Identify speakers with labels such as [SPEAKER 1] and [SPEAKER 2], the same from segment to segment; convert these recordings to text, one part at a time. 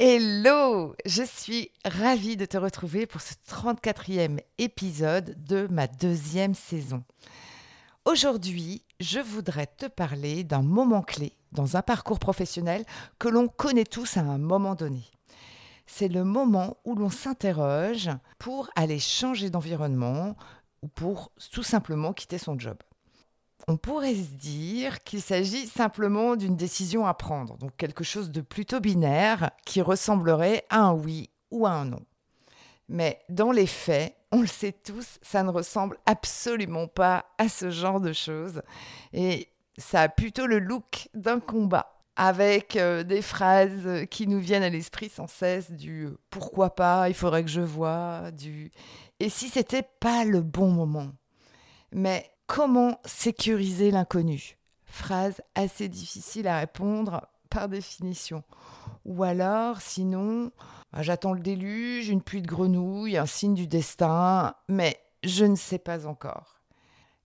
[SPEAKER 1] Hello, je suis ravie de te retrouver pour ce 34e épisode de ma deuxième saison. Aujourd'hui, je voudrais te parler d'un moment clé dans un parcours professionnel que l'on connaît tous à un moment donné. C'est le moment où l'on s'interroge pour aller changer d'environnement ou pour tout simplement quitter son job on pourrait se dire qu'il s'agit simplement d'une décision à prendre, donc quelque chose de plutôt binaire qui ressemblerait à un oui ou à un non. Mais dans les faits, on le sait tous, ça ne ressemble absolument pas à ce genre de choses. Et ça a plutôt le look d'un combat, avec euh, des phrases qui nous viennent à l'esprit sans cesse, du pourquoi pas, il faudrait que je vois, du et si c'était pas le bon moment? Mais Comment sécuriser l'inconnu? Phrase assez difficile à répondre par définition. Ou alors, sinon, bah, j'attends le déluge, une pluie de grenouilles, un signe du destin, mais je ne sais pas encore.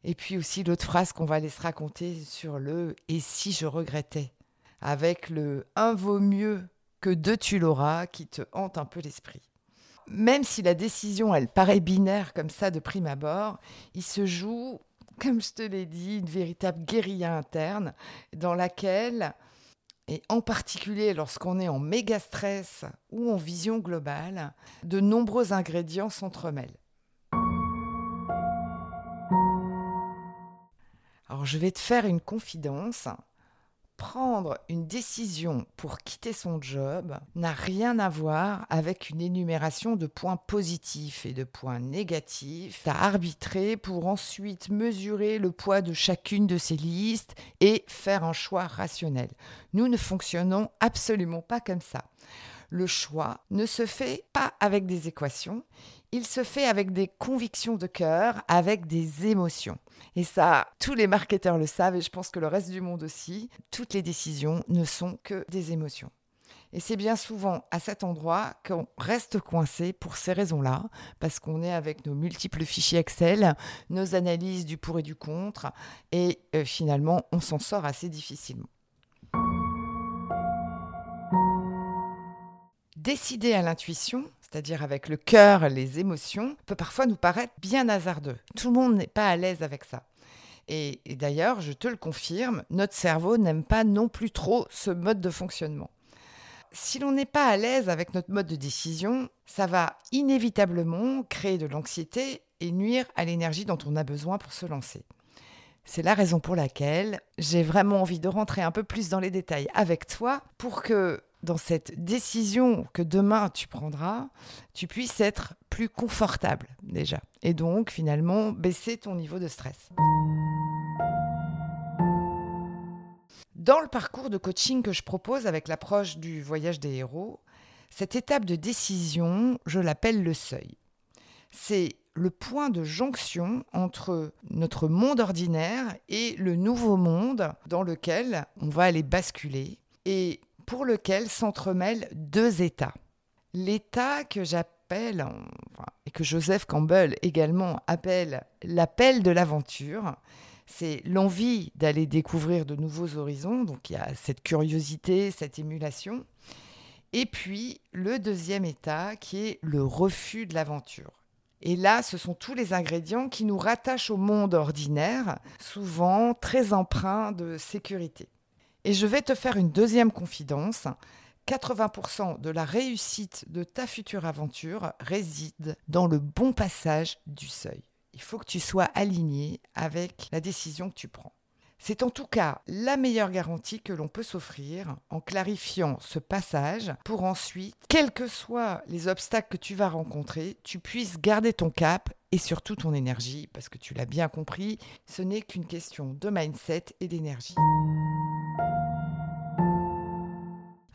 [SPEAKER 1] Et puis aussi l'autre phrase qu'on va laisser raconter sur le et si je regrettais, avec le un vaut mieux que deux tu l'auras qui te hante un peu l'esprit. Même si la décision, elle paraît binaire comme ça de prime abord, il se joue comme je te l'ai dit, une véritable guérilla interne dans laquelle, et en particulier lorsqu'on est en méga stress ou en vision globale, de nombreux ingrédients s'entremêlent. Alors je vais te faire une confidence prendre une décision pour quitter son job n'a rien à voir avec une énumération de points positifs et de points négatifs à arbitrer pour ensuite mesurer le poids de chacune de ces listes et faire un choix rationnel. Nous ne fonctionnons absolument pas comme ça. Le choix ne se fait pas avec des équations, il se fait avec des convictions de cœur, avec des émotions. Et ça, tous les marketeurs le savent et je pense que le reste du monde aussi. Toutes les décisions ne sont que des émotions. Et c'est bien souvent à cet endroit qu'on reste coincé pour ces raisons-là, parce qu'on est avec nos multiples fichiers Excel, nos analyses du pour et du contre, et euh, finalement, on s'en sort assez difficilement. Décider à l'intuition, c'est-à-dire avec le cœur, les émotions, peut parfois nous paraître bien hasardeux. Tout le monde n'est pas à l'aise avec ça. Et, d'ailleurs, je te le confirme, notre cerveau n'aime pas non plus trop ce mode de fonctionnement. Si l'on n'est pas à l'aise avec notre mode de décision, ça va inévitablement créer de l'anxiété et nuire à l'énergie dont on a besoin pour se lancer. C'est la raison pour laquelle j'ai vraiment envie de rentrer un peu plus dans les détails avec toi pour que dans cette décision que demain tu prendras, tu puisses être plus confortable déjà. Et donc finalement baisser ton niveau de stress. Dans le parcours de coaching que je propose avec l'approche du voyage des héros, cette étape de décision, je l'appelle le seuil. C'est le point de jonction entre notre monde ordinaire et le nouveau monde dans lequel on va aller basculer. Et pour lequel s'entremêlent deux états. L'état que j'appelle, et que Joseph Campbell également appelle l'appel de l'aventure, c'est l'envie d'aller découvrir de nouveaux horizons, donc il y a cette curiosité, cette émulation. Et puis le deuxième état qui est le refus de l'aventure. Et là, ce sont tous les ingrédients qui nous rattachent au monde ordinaire, souvent très empreints de sécurité. Et je vais te faire une deuxième confidence. 80% de la réussite de ta future aventure réside dans le bon passage du seuil. Il faut que tu sois aligné avec la décision que tu prends. C'est en tout cas la meilleure garantie que l'on peut s'offrir en clarifiant ce passage pour ensuite, quels que soient les obstacles que tu vas rencontrer, tu puisses garder ton cap et surtout ton énergie, parce que tu l'as bien compris, ce n'est qu'une question de mindset et d'énergie.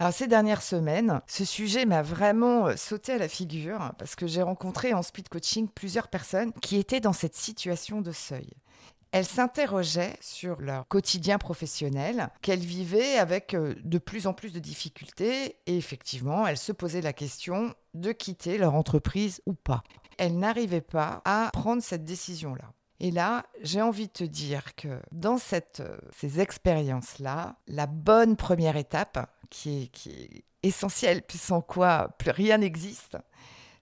[SPEAKER 1] Alors ces dernières semaines, ce sujet m'a vraiment sauté à la figure parce que j'ai rencontré en speed coaching plusieurs personnes qui étaient dans cette situation de seuil. Elles s'interrogeaient sur leur quotidien professionnel, qu'elles vivaient avec euh, de plus en plus de difficultés, et effectivement, elles se posaient la question de quitter leur entreprise ou pas. Elles n'arrivaient pas à prendre cette décision-là. Et là, j'ai envie de te dire que dans euh, ces expériences-là, la bonne première étape, qui est, qui est essentielle, puis sans quoi plus rien n'existe,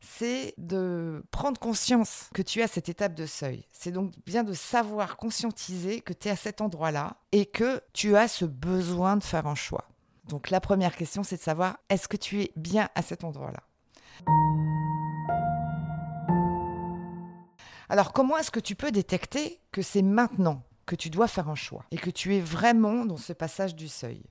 [SPEAKER 1] c'est de prendre conscience que tu es à cette étape de seuil. C'est donc bien de savoir conscientiser que tu es à cet endroit-là et que tu as ce besoin de faire un choix. Donc la première question, c'est de savoir est-ce que tu es bien à cet endroit-là? Alors comment est-ce que tu peux détecter que c'est maintenant que tu dois faire un choix et que tu es vraiment dans ce passage du seuil?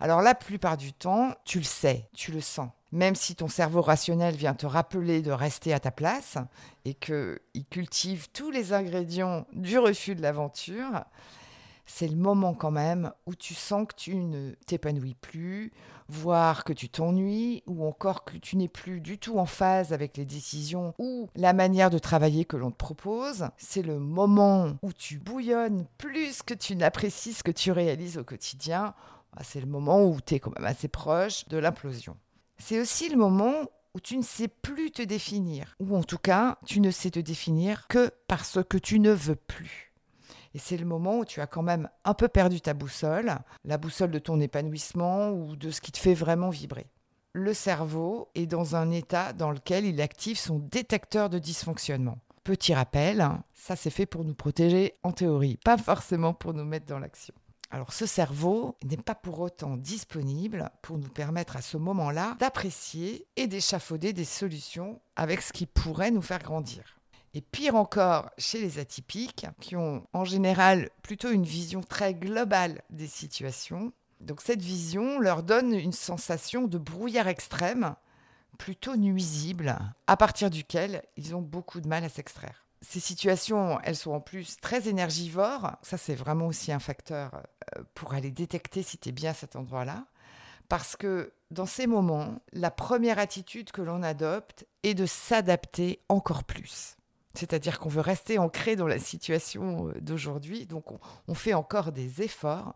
[SPEAKER 1] Alors la plupart du temps, tu le sais, tu le sens. Même si ton cerveau rationnel vient te rappeler de rester à ta place et qu'il cultive tous les ingrédients du refus de l'aventure, c'est le moment quand même où tu sens que tu ne t'épanouis plus, voire que tu t'ennuies, ou encore que tu n'es plus du tout en phase avec les décisions ou la manière de travailler que l'on te propose. C'est le moment où tu bouillonnes plus que tu n'apprécies ce que tu réalises au quotidien. Ah, c'est le moment où tu es quand même assez proche de l'implosion. C'est aussi le moment où tu ne sais plus te définir, ou en tout cas, tu ne sais te définir que parce que tu ne veux plus. Et c'est le moment où tu as quand même un peu perdu ta boussole, la boussole de ton épanouissement ou de ce qui te fait vraiment vibrer. Le cerveau est dans un état dans lequel il active son détecteur de dysfonctionnement. Petit rappel, ça c'est fait pour nous protéger en théorie, pas forcément pour nous mettre dans l'action. Alors ce cerveau n'est pas pour autant disponible pour nous permettre à ce moment-là d'apprécier et d'échafauder des solutions avec ce qui pourrait nous faire grandir. Et pire encore chez les atypiques, qui ont en général plutôt une vision très globale des situations. Donc cette vision leur donne une sensation de brouillard extrême, plutôt nuisible, à partir duquel ils ont beaucoup de mal à s'extraire. Ces situations, elles sont en plus très énergivores. Ça, c'est vraiment aussi un facteur euh, pour aller détecter si tu es bien à cet endroit-là. Parce que dans ces moments, la première attitude que l'on adopte est de s'adapter encore plus. C'est-à-dire qu'on veut rester ancré dans la situation euh, d'aujourd'hui, donc on, fait encore des efforts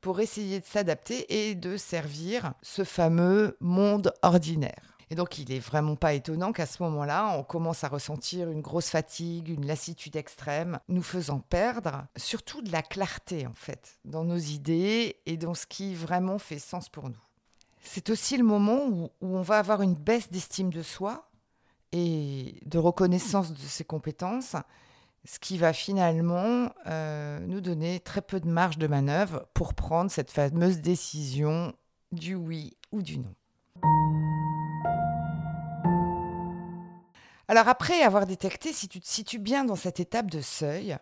[SPEAKER 1] pour essayer de s'adapter et de servir ce fameux monde ordinaire. Et donc, il n'est vraiment pas étonnant qu'à ce moment-là, on commence à ressentir une grosse fatigue, une lassitude extrême, nous faisant perdre surtout de la clarté, en fait, dans nos idées et dans ce qui vraiment fait sens pour nous. C'est aussi le moment où, on va avoir une baisse d'estime de soi et de reconnaissance de ses compétences, ce qui va finalement euh, nous donner très peu de marge de manœuvre pour prendre cette fameuse décision du oui ou du non. Alors après avoir détecté si tu te situes bien dans cette étape de seuil,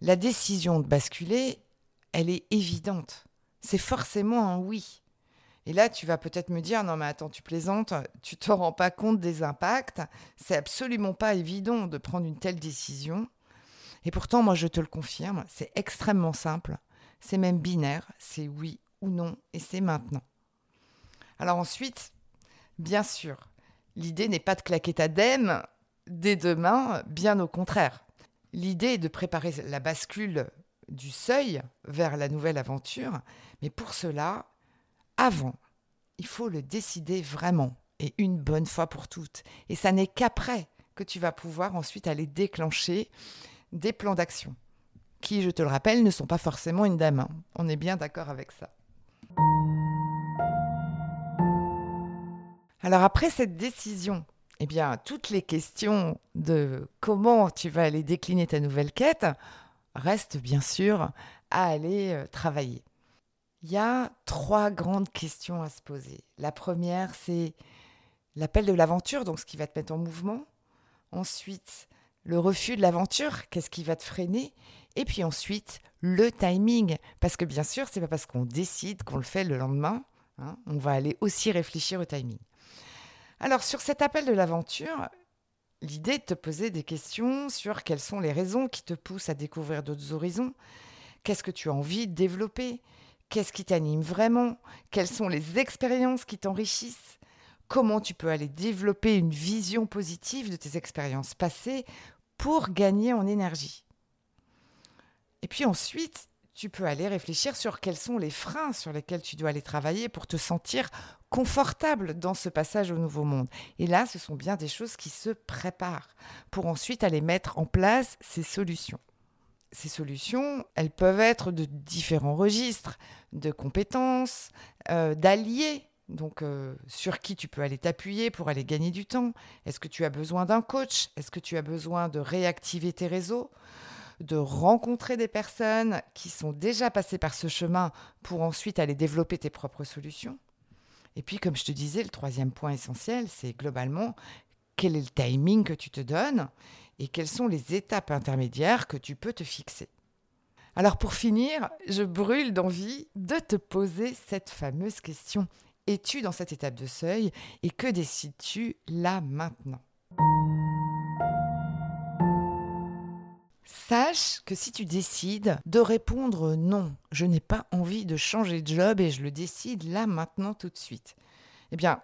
[SPEAKER 1] la décision de basculer, elle est évidente. C'est forcément un oui. Et là, tu vas peut-être me dire, non mais attends, tu plaisantes, tu te rends pas compte des impacts, c'est absolument pas évident de prendre une telle décision. Et pourtant, moi, je te le confirme, c'est extrêmement simple, c'est même binaire, c'est oui ou non, et c'est maintenant. Alors ensuite, bien sûr, l'idée n'est pas de claquer ta dème dès demain, bien au contraire. L'idée est de préparer la bascule du seuil vers la nouvelle aventure, mais pour cela, avant, il faut le décider vraiment et une bonne fois pour toutes. Et ça n'est qu'après que tu vas pouvoir ensuite aller déclencher des plans d'action, qui, je te le rappelle, ne sont pas forcément une dame. Hein. On est bien d'accord avec ça. Alors après cette décision eh bien, toutes les questions de comment tu vas aller décliner ta nouvelle quête restent bien sûr à aller euh, travailler. Il y a trois grandes questions à se poser. La première, c'est l'appel de l'aventure, donc ce qui va te mettre en mouvement. Ensuite, le refus de l'aventure, qu'est-ce qui va te freiner? Et puis ensuite, le timing. Parce que bien sûr, c'est pas parce qu'on décide qu'on le fait le lendemain. Hein, on va aller aussi réfléchir au timing. Alors, sur cet appel de l'aventure, l'idée est de te poser des questions sur quelles sont les raisons qui te poussent à découvrir d'autres horizons. Qu'est-ce que tu as envie de développer? Qu'est-ce qui t'anime vraiment? Quelles sont les expériences qui t'enrichissent? Comment tu peux aller développer une vision positive de tes expériences passées pour gagner en énergie? Et puis ensuite, tu peux aller réfléchir sur quels sont les freins sur lesquels tu dois aller travailler pour te sentir confortable dans ce passage au nouveau monde. Et là, ce sont bien des choses qui se préparent pour ensuite aller mettre en place ces solutions ces solutions, elles peuvent être de différents registres, de compétences, euh, d'alliés, donc euh, sur qui tu peux aller t'appuyer pour aller gagner du temps. Est-ce que tu as besoin d'un coach? Est-ce que tu as besoin de réactiver tes réseaux? De rencontrer des personnes qui sont déjà passées par ce chemin pour ensuite aller développer tes propres solutions? Et puis, comme je te disais, le troisième point essentiel, c'est globalement quel est le timing que tu te donnes? Et quelles sont les étapes intermédiaires que tu peux te fixer? Alors pour finir, je brûle d'envie de te poser cette fameuse question. Es-tu dans cette étape de seuil? Et que décides-tu là maintenant? Sache que si tu décides de répondre non, je n'ai pas envie de changer de job et je le décide là maintenant tout de suite, eh bien,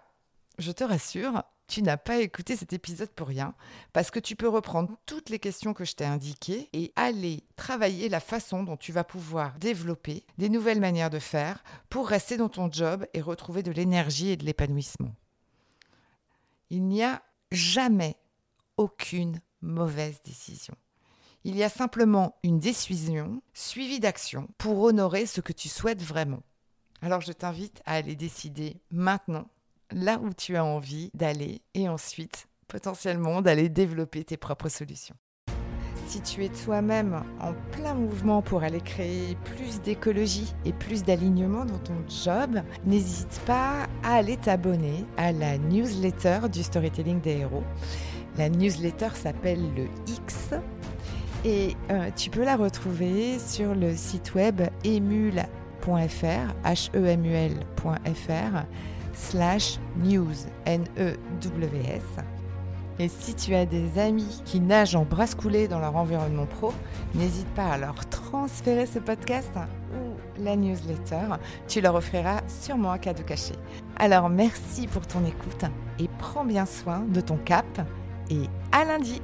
[SPEAKER 1] je te rassure, tu n'as pas écouté cet épisode pour rien, parce que tu peux reprendre toutes les questions que je t'ai indiquées et aller travailler la façon dont tu vas pouvoir développer des nouvelles manières de faire pour rester dans ton job et retrouver de l'énergie et de l'épanouissement. Il n'y a jamais aucune mauvaise décision. Il y a simplement une décision suivie d'action pour honorer ce que tu souhaites vraiment. Alors je t'invite à aller décider maintenant là où tu as envie d'aller et ensuite potentiellement d'aller développer tes propres solutions. Si tu es toi-même en plein mouvement pour aller créer plus d'écologie et plus d'alignement dans ton job, n'hésite pas à aller t'abonner à la newsletter du storytelling des héros. La newsletter s'appelle le X et euh, tu peux la retrouver sur le site web emul.fr, h-e-m-u-l.fr slash news, N-E-W-S. Et si tu as des amis qui nagent en brasse coulée dans leur environnement pro, n'hésite pas à leur transférer ce podcast ou la newsletter. Tu leur offriras sûrement un cadeau caché. Alors merci pour ton écoute et prends bien soin de ton cap et à lundi.